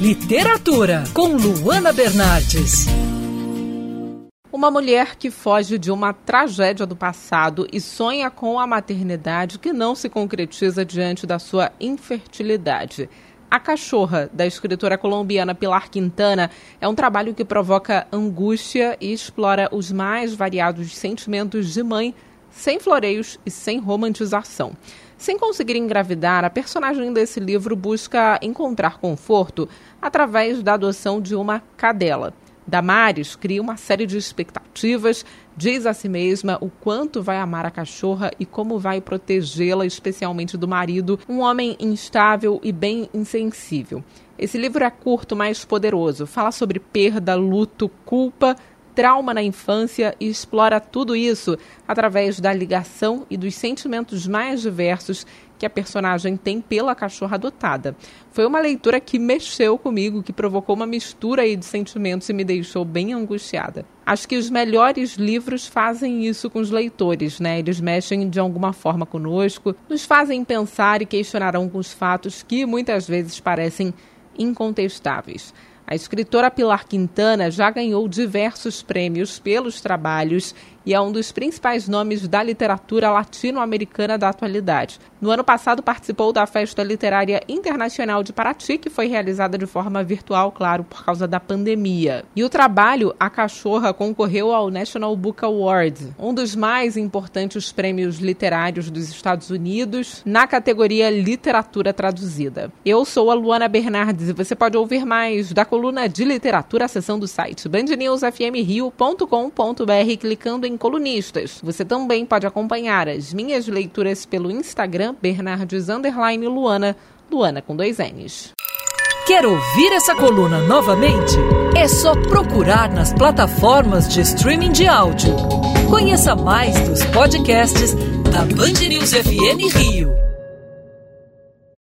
Literatura com Luana Bernardes. Uma mulher que foge de uma tragédia do passado e sonha com a maternidade que não se concretiza diante da sua infertilidade. A Cachorra, da escritora colombiana Pilar Quintana, é um trabalho que provoca angústia e explora os mais variados sentimentos de mãe, sem floreios e sem romantização. Sem conseguir engravidar, a personagem desse livro busca encontrar conforto através da adoção de uma cadela. Damares cria uma série de expectativas, diz a si mesma o quanto vai amar a cachorra e como vai protegê-la, especialmente do marido, um homem instável e bem insensível. Esse livro é curto, mas poderoso. Fala sobre perda, luto, culpa, trauma na infância e explora tudo isso através da ligação e dos sentimentos mais diversos que a personagem tem pela cachorra adotada. Foi uma leitura que mexeu comigo, que provocou uma mistura aí de sentimentos e me deixou bem angustiada. Acho que os melhores livros fazem isso com os leitores, né? Eles mexem de alguma forma conosco, nos fazem pensar e questionar alguns fatos que muitas vezes parecem incontestáveis. A escritora Pilar Quintana já ganhou diversos prêmios pelos trabalhos e é um dos principais nomes da literatura latino-americana da atualidade. No ano passado, participou da Festa Literária Internacional de Paraty, que foi realizada de forma virtual, claro, por causa da pandemia. E o trabalho A Cachorra concorreu ao National Book Award, um dos mais importantes prêmios literários dos Estados Unidos, na categoria Literatura Traduzida. Eu sou a Luana Bernardes e você pode ouvir mais da coluna de literatura acessando o site bandnewsfmrio.com.br clicando em colunistas. Você também pode acompanhar as minhas leituras pelo Instagram Bernardes Luana, Luana com dois N's. Quer ouvir essa coluna novamente? É só procurar nas plataformas de streaming de áudio. Conheça mais dos podcasts da Band News FM Rio.